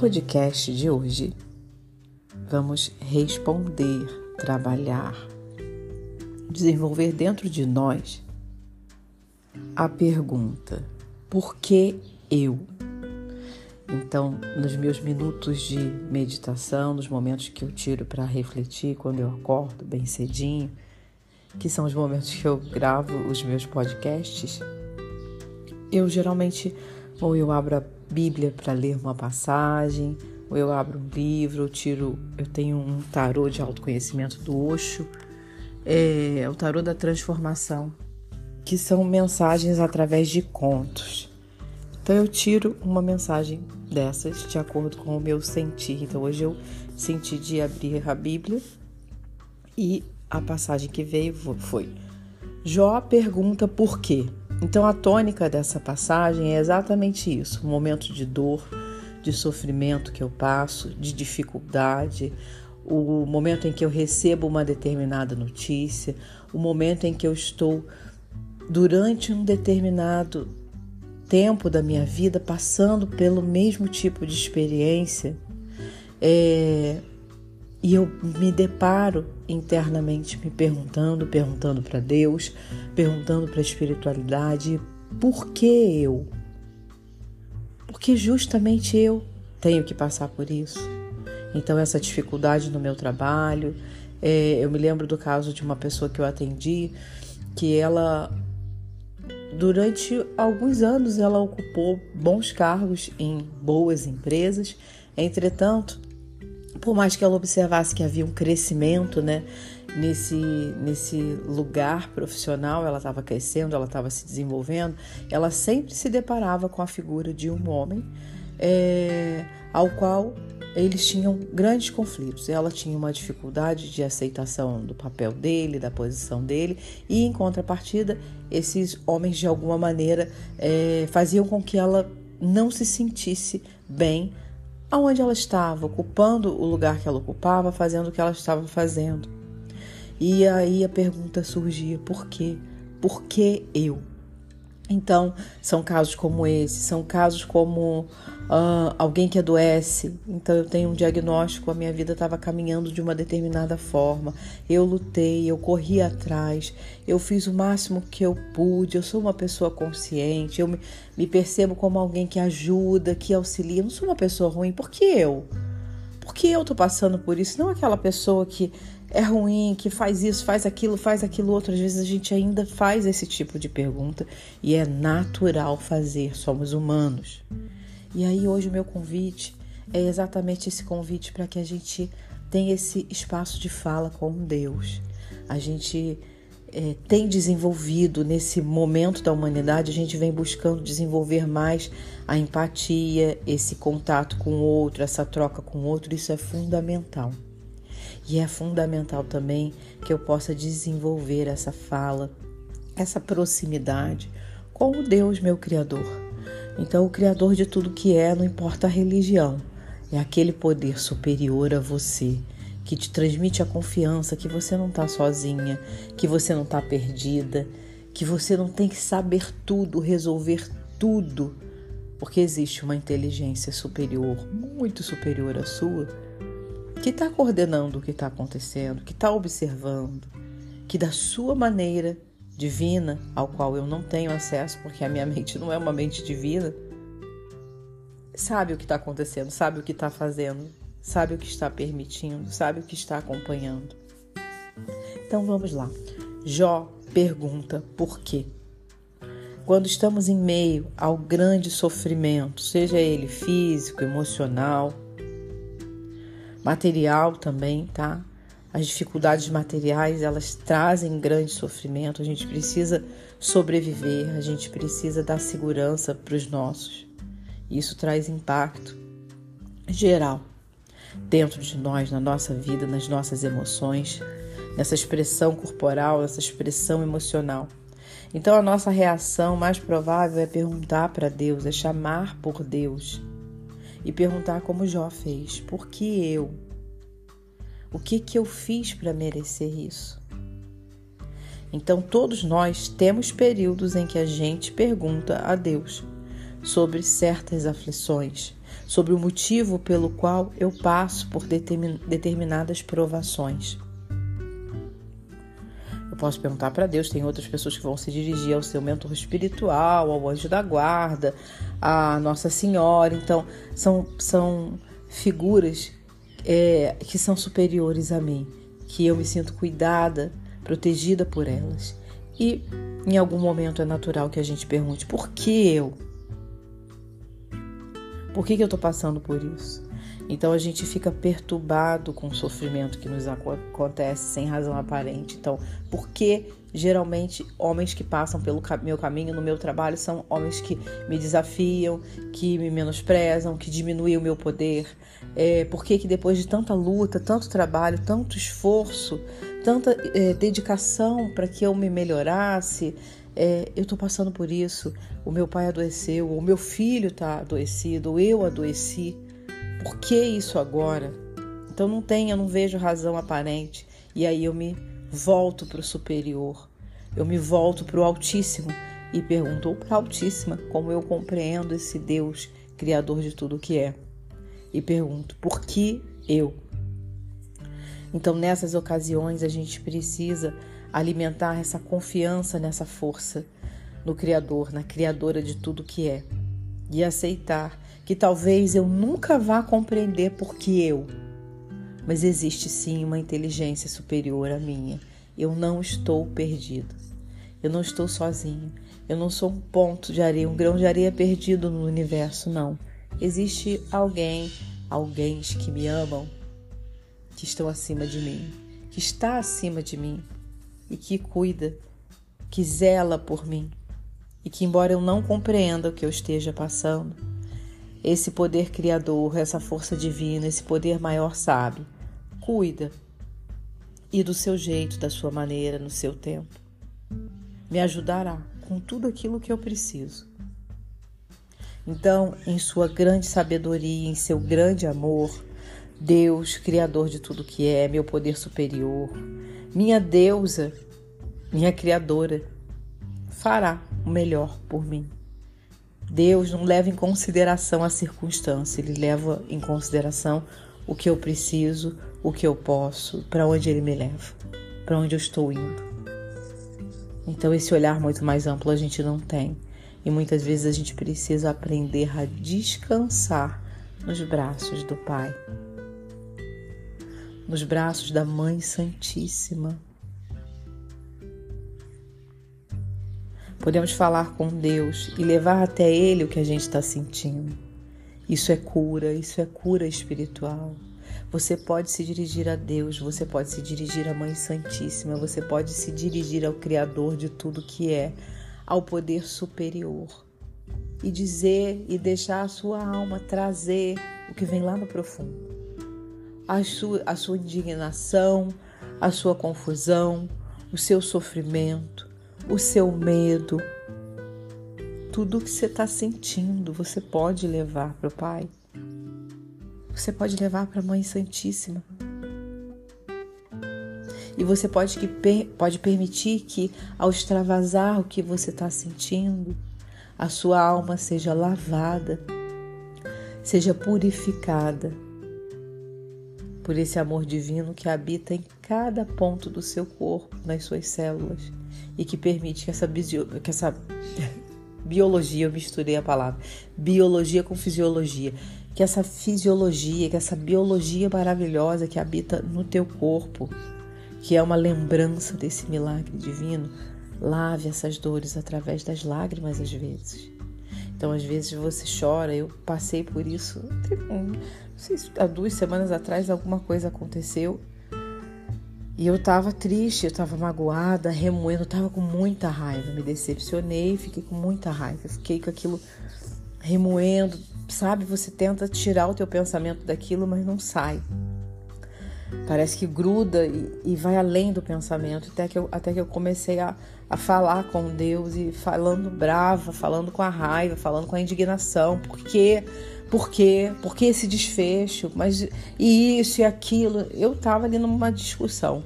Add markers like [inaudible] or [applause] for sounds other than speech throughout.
podcast de hoje, vamos responder, trabalhar, desenvolver dentro de nós a pergunta: por que eu? Então, nos meus minutos de meditação, nos momentos que eu tiro para refletir, quando eu acordo bem cedinho, que são os momentos que eu gravo os meus podcasts, eu geralmente ou eu abro a Bíblia para ler uma passagem, ou eu abro um livro, eu tiro, eu tenho um tarô de autoconhecimento do Osho, é, o tarô da transformação, que são mensagens através de contos. Então eu tiro uma mensagem dessas de acordo com o meu sentir. Então hoje eu senti de abrir a Bíblia e a passagem que veio foi: Jó pergunta por quê. Então a tônica dessa passagem é exatamente isso: um momento de dor, de sofrimento que eu passo, de dificuldade, o momento em que eu recebo uma determinada notícia, o momento em que eu estou durante um determinado tempo da minha vida passando pelo mesmo tipo de experiência. É, e eu me deparo internamente me perguntando, perguntando para Deus, perguntando para a espiritualidade, por que eu? Porque justamente eu tenho que passar por isso. Então, essa dificuldade no meu trabalho, é, eu me lembro do caso de uma pessoa que eu atendi, que ela, durante alguns anos, ela ocupou bons cargos em boas empresas, entretanto, por mais que ela observasse que havia um crescimento, né, nesse, nesse lugar profissional, ela estava crescendo, ela estava se desenvolvendo, ela sempre se deparava com a figura de um homem é, ao qual eles tinham grandes conflitos. Ela tinha uma dificuldade de aceitação do papel dele, da posição dele, e em contrapartida, esses homens de alguma maneira é, faziam com que ela não se sentisse bem aonde ela estava, ocupando o lugar que ela ocupava, fazendo o que ela estava fazendo. E aí a pergunta surgia: por quê? Por que eu? Então, são casos como esse, são casos como uh, alguém que adoece. Então, eu tenho um diagnóstico, a minha vida estava caminhando de uma determinada forma. Eu lutei, eu corri atrás, eu fiz o máximo que eu pude. Eu sou uma pessoa consciente, eu me, me percebo como alguém que ajuda, que auxilia. Eu não sou uma pessoa ruim, por que eu? Por que eu tô passando por isso? Não aquela pessoa que é ruim, que faz isso, faz aquilo, faz aquilo outro. Às vezes a gente ainda faz esse tipo de pergunta e é natural fazer, somos humanos. E aí hoje o meu convite é exatamente esse convite para que a gente tenha esse espaço de fala com Deus. A gente é, tem desenvolvido nesse momento da humanidade, a gente vem buscando desenvolver mais a empatia, esse contato com o outro, essa troca com o outro, isso é fundamental. E é fundamental também que eu possa desenvolver essa fala, essa proximidade com o Deus, meu Criador. Então, o Criador de tudo que é, não importa a religião, é aquele poder superior a você que te transmite a confiança que você não está sozinha, que você não está perdida, que você não tem que saber tudo, resolver tudo, porque existe uma inteligência superior, muito superior à sua que está coordenando o que está acontecendo, que está observando, que da sua maneira divina, ao qual eu não tenho acesso, porque a minha [laughs] mente não é uma mente divina, sabe o que está acontecendo, sabe o que está fazendo, sabe o que está permitindo, sabe o que está acompanhando. Então vamos lá. Jó pergunta por quê. Quando estamos em meio ao grande sofrimento, seja ele físico, emocional, material também, tá? As dificuldades materiais, elas trazem grande sofrimento. A gente precisa sobreviver, a gente precisa dar segurança para os nossos. Isso traz impacto geral dentro de nós, na nossa vida, nas nossas emoções, nessa expressão corporal, nessa expressão emocional. Então, a nossa reação mais provável é perguntar para Deus, é chamar por Deus e perguntar como Jó fez: por que eu? O que que eu fiz para merecer isso? Então todos nós temos períodos em que a gente pergunta a Deus sobre certas aflições, sobre o motivo pelo qual eu passo por determinadas provações. Posso perguntar para Deus, tem outras pessoas que vão se dirigir ao seu mentor espiritual, ao anjo da guarda, à Nossa Senhora. Então, são, são figuras é, que são superiores a mim, que eu me sinto cuidada, protegida por elas. E em algum momento é natural que a gente pergunte: por que eu? Por que, que eu estou passando por isso? Então a gente fica perturbado com o sofrimento que nos acontece sem razão aparente. Então, por que geralmente homens que passam pelo meu caminho no meu trabalho são homens que me desafiam, que me menosprezam, que diminuem o meu poder? É, por que, que depois de tanta luta, tanto trabalho, tanto esforço, tanta é, dedicação para que eu me melhorasse, é, eu estou passando por isso, o meu pai adoeceu, o meu filho está adoecido, eu adoeci. Por que isso agora? Então não tem, eu não vejo razão aparente. E aí eu me volto para o superior, eu me volto para o Altíssimo e pergunto para a Altíssima como eu compreendo esse Deus, Criador de tudo que é. E pergunto, por que eu? Então, nessas ocasiões, a gente precisa alimentar essa confiança nessa força no Criador, na Criadora de tudo que é, e aceitar que talvez eu nunca vá compreender porque eu, mas existe sim uma inteligência superior à minha. Eu não estou perdido. Eu não estou sozinho. Eu não sou um ponto de areia, um grão de areia perdido no universo, não. Existe alguém, alguém que me amam, que estão acima de mim, que está acima de mim e que cuida, que zela por mim. E que, embora eu não compreenda o que eu esteja passando, esse poder criador, essa força divina, esse poder maior sabe, cuida e do seu jeito, da sua maneira, no seu tempo, me ajudará com tudo aquilo que eu preciso. Então, em sua grande sabedoria, em seu grande amor, Deus, Criador de tudo que é, meu poder superior, minha deusa, minha Criadora, fará o melhor por mim. Deus não leva em consideração a circunstância, ele leva em consideração o que eu preciso, o que eu posso, para onde ele me leva, para onde eu estou indo. Então, esse olhar muito mais amplo a gente não tem. E muitas vezes a gente precisa aprender a descansar nos braços do Pai nos braços da Mãe Santíssima. Podemos falar com Deus e levar até Ele o que a gente está sentindo. Isso é cura, isso é cura espiritual. Você pode se dirigir a Deus, você pode se dirigir à Mãe Santíssima, você pode se dirigir ao Criador de tudo que é, ao poder superior. E dizer e deixar a sua alma trazer o que vem lá no profundo a sua, a sua indignação, a sua confusão, o seu sofrimento, o seu medo. Tudo o que você está sentindo, você pode levar para o Pai. Você pode levar para a Mãe Santíssima. E você pode, que, pode permitir que, ao extravasar o que você está sentindo, a sua alma seja lavada, seja purificada por esse amor divino que habita em cada ponto do seu corpo, nas suas células, e que permite que essa, que essa biologia, eu misturei a palavra, biologia com fisiologia, que essa fisiologia, que essa biologia maravilhosa que habita no teu corpo, que é uma lembrança desse milagre divino, lave essas dores através das lágrimas às vezes. Então, às vezes você chora, eu passei por isso. Não sei se há duas semanas atrás alguma coisa aconteceu e eu tava triste, eu tava magoada, remoendo, eu tava com muita raiva. Me decepcionei, fiquei com muita raiva. Fiquei com aquilo remoendo, sabe? Você tenta tirar o teu pensamento daquilo, mas não sai. Parece que gruda e, e vai além do pensamento. Até que eu, até que eu comecei a, a falar com Deus e falando brava, falando com a raiva, falando com a indignação. Por quê? Por quê? Por que esse desfecho? Mas e isso e aquilo? Eu estava ali numa discussão.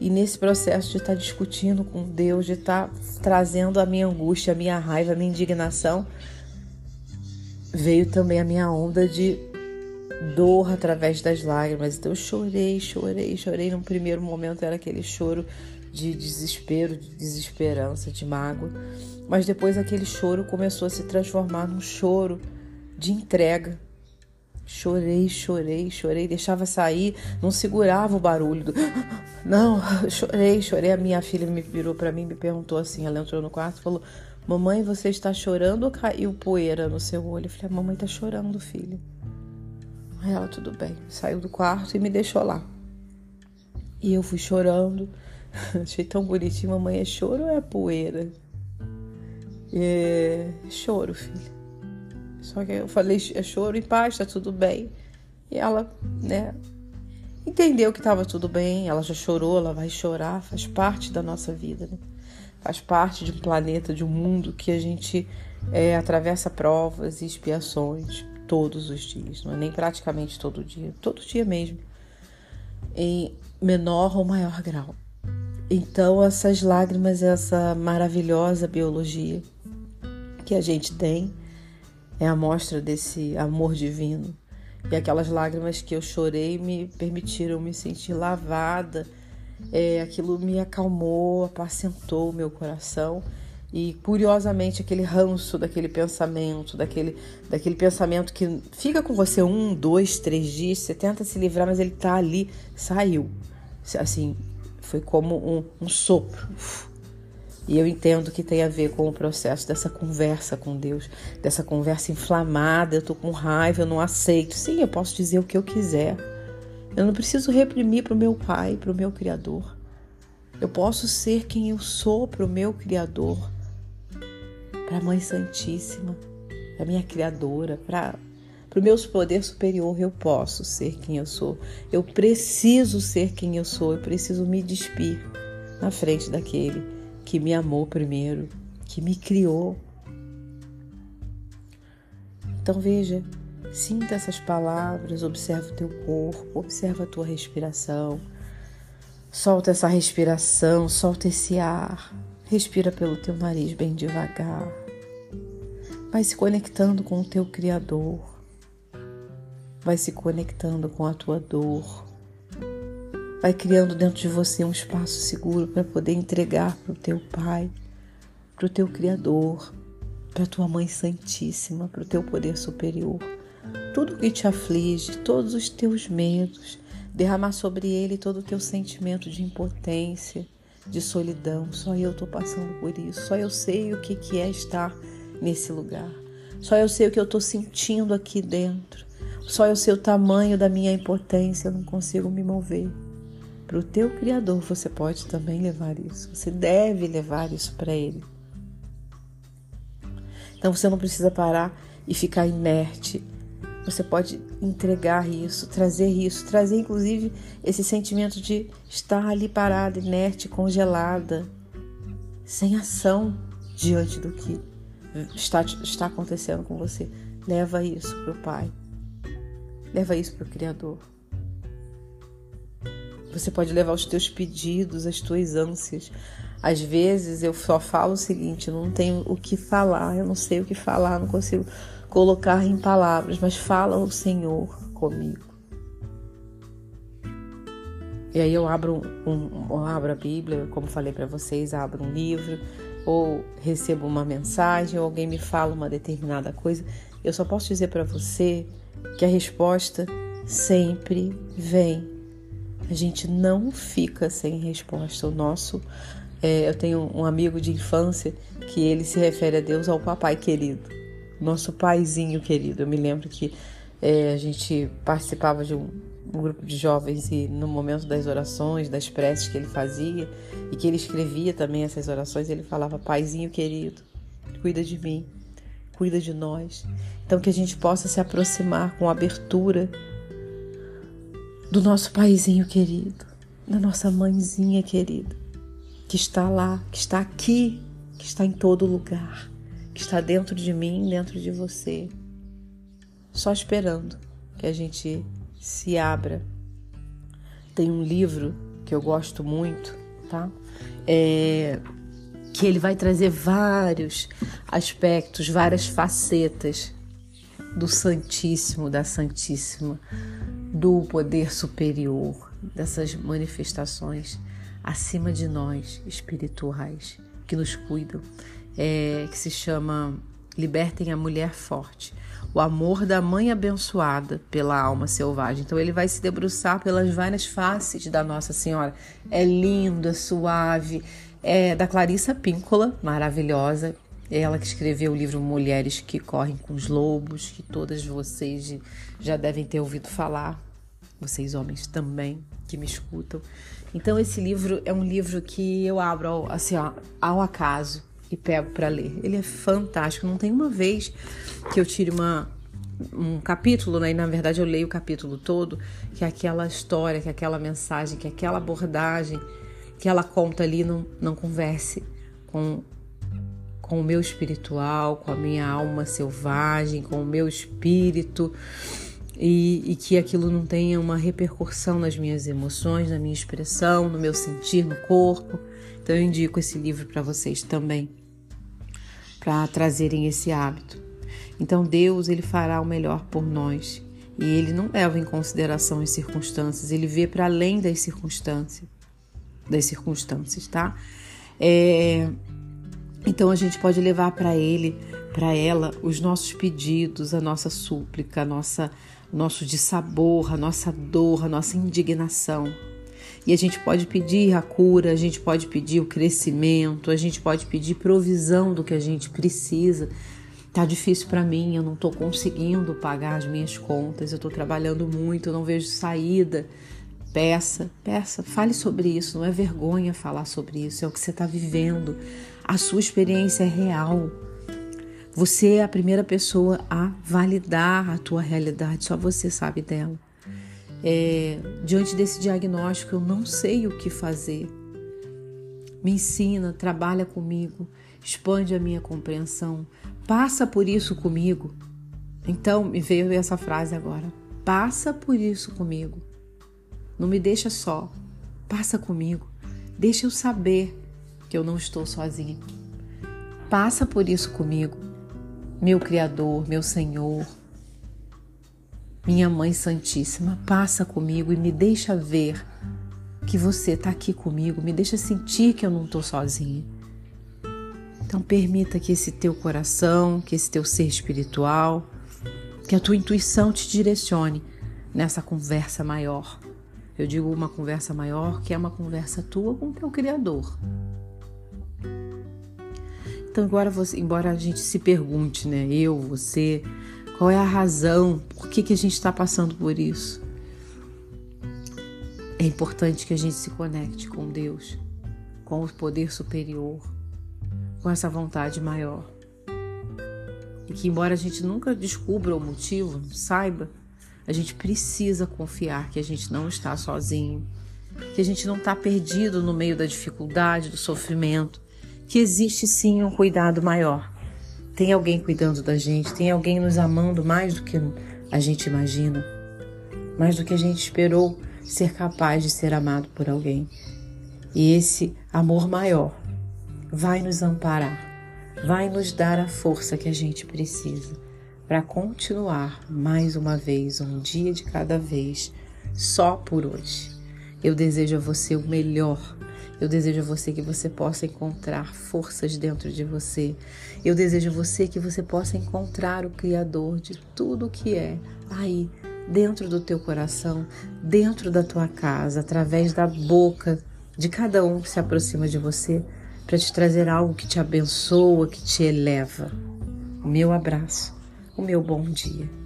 E nesse processo de estar tá discutindo com Deus, de estar tá trazendo a minha angústia, a minha raiva, a minha indignação, veio também a minha onda de dor através das lágrimas. Então eu chorei, chorei, chorei. No primeiro momento era aquele choro de desespero, de desesperança, de mágoa. Mas depois aquele choro começou a se transformar num choro de entrega. Chorei, chorei, chorei, deixava sair, não segurava o barulho do. [gasps] Não, [laughs] chorei, chorei. A minha filha me virou para mim, me perguntou assim. Ela entrou no quarto e falou: Mamãe, você está chorando ou caiu poeira no seu olho? Eu falei: A mamãe está chorando, filha. Aí ela, tudo bem. Saiu do quarto e me deixou lá. E eu fui chorando. [laughs] Achei tão bonitinho. Mamãe, é choro ou é poeira? É choro, filha. Só que eu falei, é choro e paz, tá tudo bem. E ela, né, entendeu que estava tudo bem. Ela já chorou, ela vai chorar. Faz parte da nossa vida, né? Faz parte de um planeta, de um mundo que a gente é, atravessa provas e expiações todos os dias, não é nem praticamente todo dia, todo dia mesmo, em menor ou maior grau. Então, essas lágrimas, essa maravilhosa biologia que a gente tem, é a mostra desse amor divino. E aquelas lágrimas que eu chorei me permitiram me sentir lavada, é, aquilo me acalmou, apacentou meu coração e curiosamente aquele ranço daquele pensamento, daquele, daquele pensamento que fica com você um, dois, três dias, você tenta se livrar, mas ele tá ali, saiu. Assim, foi como um, um sopro. E eu entendo que tem a ver com o processo dessa conversa com Deus, dessa conversa inflamada. Eu tô com raiva, eu não aceito. Sim, eu posso dizer o que eu quiser. Eu não preciso reprimir para o meu Pai, para o meu Criador. Eu posso ser quem eu sou para o meu Criador para a Mãe Santíssima, para minha Criadora, para para o meu poder superior, eu posso ser quem eu sou. Eu preciso ser quem eu sou. Eu preciso me despir na frente daquele que me amou primeiro, que me criou. Então veja, sinta essas palavras, observa o teu corpo, observa a tua respiração. Solta essa respiração, solta esse ar. Respira pelo teu nariz bem devagar. Vai se conectando com o teu Criador. Vai se conectando com a tua dor. Vai criando dentro de você um espaço seguro para poder entregar para o teu Pai, para o teu Criador, para a tua Mãe Santíssima, para o teu poder superior. Tudo que te aflige, todos os teus medos, derramar sobre ele todo o teu sentimento de impotência, de solidão. Só eu estou passando por isso. Só eu sei o que, que é estar nesse lugar. Só eu sei o que eu estou sentindo aqui dentro. Só eu sei o tamanho da minha impotência, eu não consigo me mover. Para o teu Criador você pode também levar isso. Você deve levar isso para Ele. Então você não precisa parar e ficar inerte. Você pode entregar isso, trazer isso, trazer inclusive esse sentimento de estar ali parada, inerte, congelada, sem ação diante do que está, está acontecendo com você. Leva isso para o Pai. Leva isso para o Criador. Você pode levar os teus pedidos, as tuas ânsias. Às vezes eu só falo o seguinte: não tenho o que falar, eu não sei o que falar, não consigo colocar em palavras, mas fala o Senhor comigo. E aí eu abro, um, um, abro a Bíblia, como falei para vocês, abro um livro, ou recebo uma mensagem, ou alguém me fala uma determinada coisa, eu só posso dizer para você que a resposta sempre vem. A gente não fica sem resposta. O nosso, é, eu tenho um amigo de infância que ele se refere a Deus ao papai querido, nosso paizinho querido. Eu me lembro que é, a gente participava de um, um grupo de jovens e no momento das orações, das preces que ele fazia e que ele escrevia também essas orações, ele falava: Paizinho querido, cuida de mim, cuida de nós. Então que a gente possa se aproximar com abertura do nosso paizinho querido, da nossa mãezinha querida, que está lá, que está aqui, que está em todo lugar, que está dentro de mim, dentro de você, só esperando que a gente se abra. Tem um livro que eu gosto muito, tá? É, que ele vai trazer vários aspectos, várias facetas do Santíssimo, da Santíssima, do poder superior, dessas manifestações acima de nós, espirituais, que nos cuidam, é, que se chama Libertem a Mulher Forte. O amor da mãe abençoada pela alma selvagem. Então ele vai se debruçar pelas várias faces da Nossa Senhora. É lindo, é suave. É da Clarissa Píncola, maravilhosa. É ela que escreveu o livro Mulheres que Correm com os Lobos, que todas vocês já devem ter ouvido falar. Vocês homens também que me escutam. Então esse livro é um livro que eu abro ao, assim, ó, ao acaso e pego para ler. Ele é fantástico. Não tem uma vez que eu tire uma, um capítulo, né? E na verdade eu leio o capítulo todo, que é aquela história, que é aquela mensagem, que aquela abordagem que ela conta ali não, não converse com, com o meu espiritual, com a minha alma selvagem, com o meu espírito e, e, que aquilo não tenha uma repercussão nas minhas emoções, na minha expressão, no meu sentir, no corpo. Então eu indico esse livro para vocês também, para trazerem esse hábito. Então Deus ele fará o melhor por nós e ele não leva em consideração as circunstâncias, ele vê para além das circunstâncias, das circunstâncias, tá? É, então a gente pode levar para ele, para ela, os nossos pedidos, a nossa súplica, a nossa nosso dissabor, a nossa dor, a nossa indignação. E a gente pode pedir a cura, a gente pode pedir o crescimento, a gente pode pedir provisão do que a gente precisa. Tá difícil para mim, eu não estou conseguindo pagar as minhas contas, eu estou trabalhando muito, eu não vejo saída. Peça, peça, fale sobre isso, não é vergonha falar sobre isso, é o que você está vivendo. A sua experiência é real. Você é a primeira pessoa a validar a tua realidade, só você sabe dela. É, diante desse diagnóstico, eu não sei o que fazer. Me ensina, trabalha comigo, expande a minha compreensão, passa por isso comigo. Então, me veio essa frase agora: passa por isso comigo. Não me deixa só, passa comigo. Deixa eu saber que eu não estou sozinha. Passa por isso comigo meu Criador, meu Senhor, minha Mãe Santíssima, passa comigo e me deixa ver que você está aqui comigo, me deixa sentir que eu não estou sozinha. Então permita que esse teu coração, que esse teu ser espiritual, que a tua intuição te direcione nessa conversa maior. Eu digo uma conversa maior que é uma conversa tua com o teu Criador. Então, agora você, embora a gente se pergunte, né, eu, você, qual é a razão, por que, que a gente está passando por isso? É importante que a gente se conecte com Deus, com o poder superior, com essa vontade maior. E que, embora a gente nunca descubra o motivo, saiba, a gente precisa confiar que a gente não está sozinho, que a gente não está perdido no meio da dificuldade, do sofrimento, que existe sim um cuidado maior. Tem alguém cuidando da gente, tem alguém nos amando mais do que a gente imagina, mais do que a gente esperou ser capaz de ser amado por alguém. E esse amor maior vai nos amparar, vai nos dar a força que a gente precisa para continuar mais uma vez, um dia de cada vez, só por hoje. Eu desejo a você o melhor eu desejo a você que você possa encontrar forças dentro de você. Eu desejo a você que você possa encontrar o Criador de tudo o que é aí, dentro do teu coração, dentro da tua casa, através da boca de cada um que se aproxima de você, para te trazer algo que te abençoa, que te eleva. O meu abraço, o meu bom dia.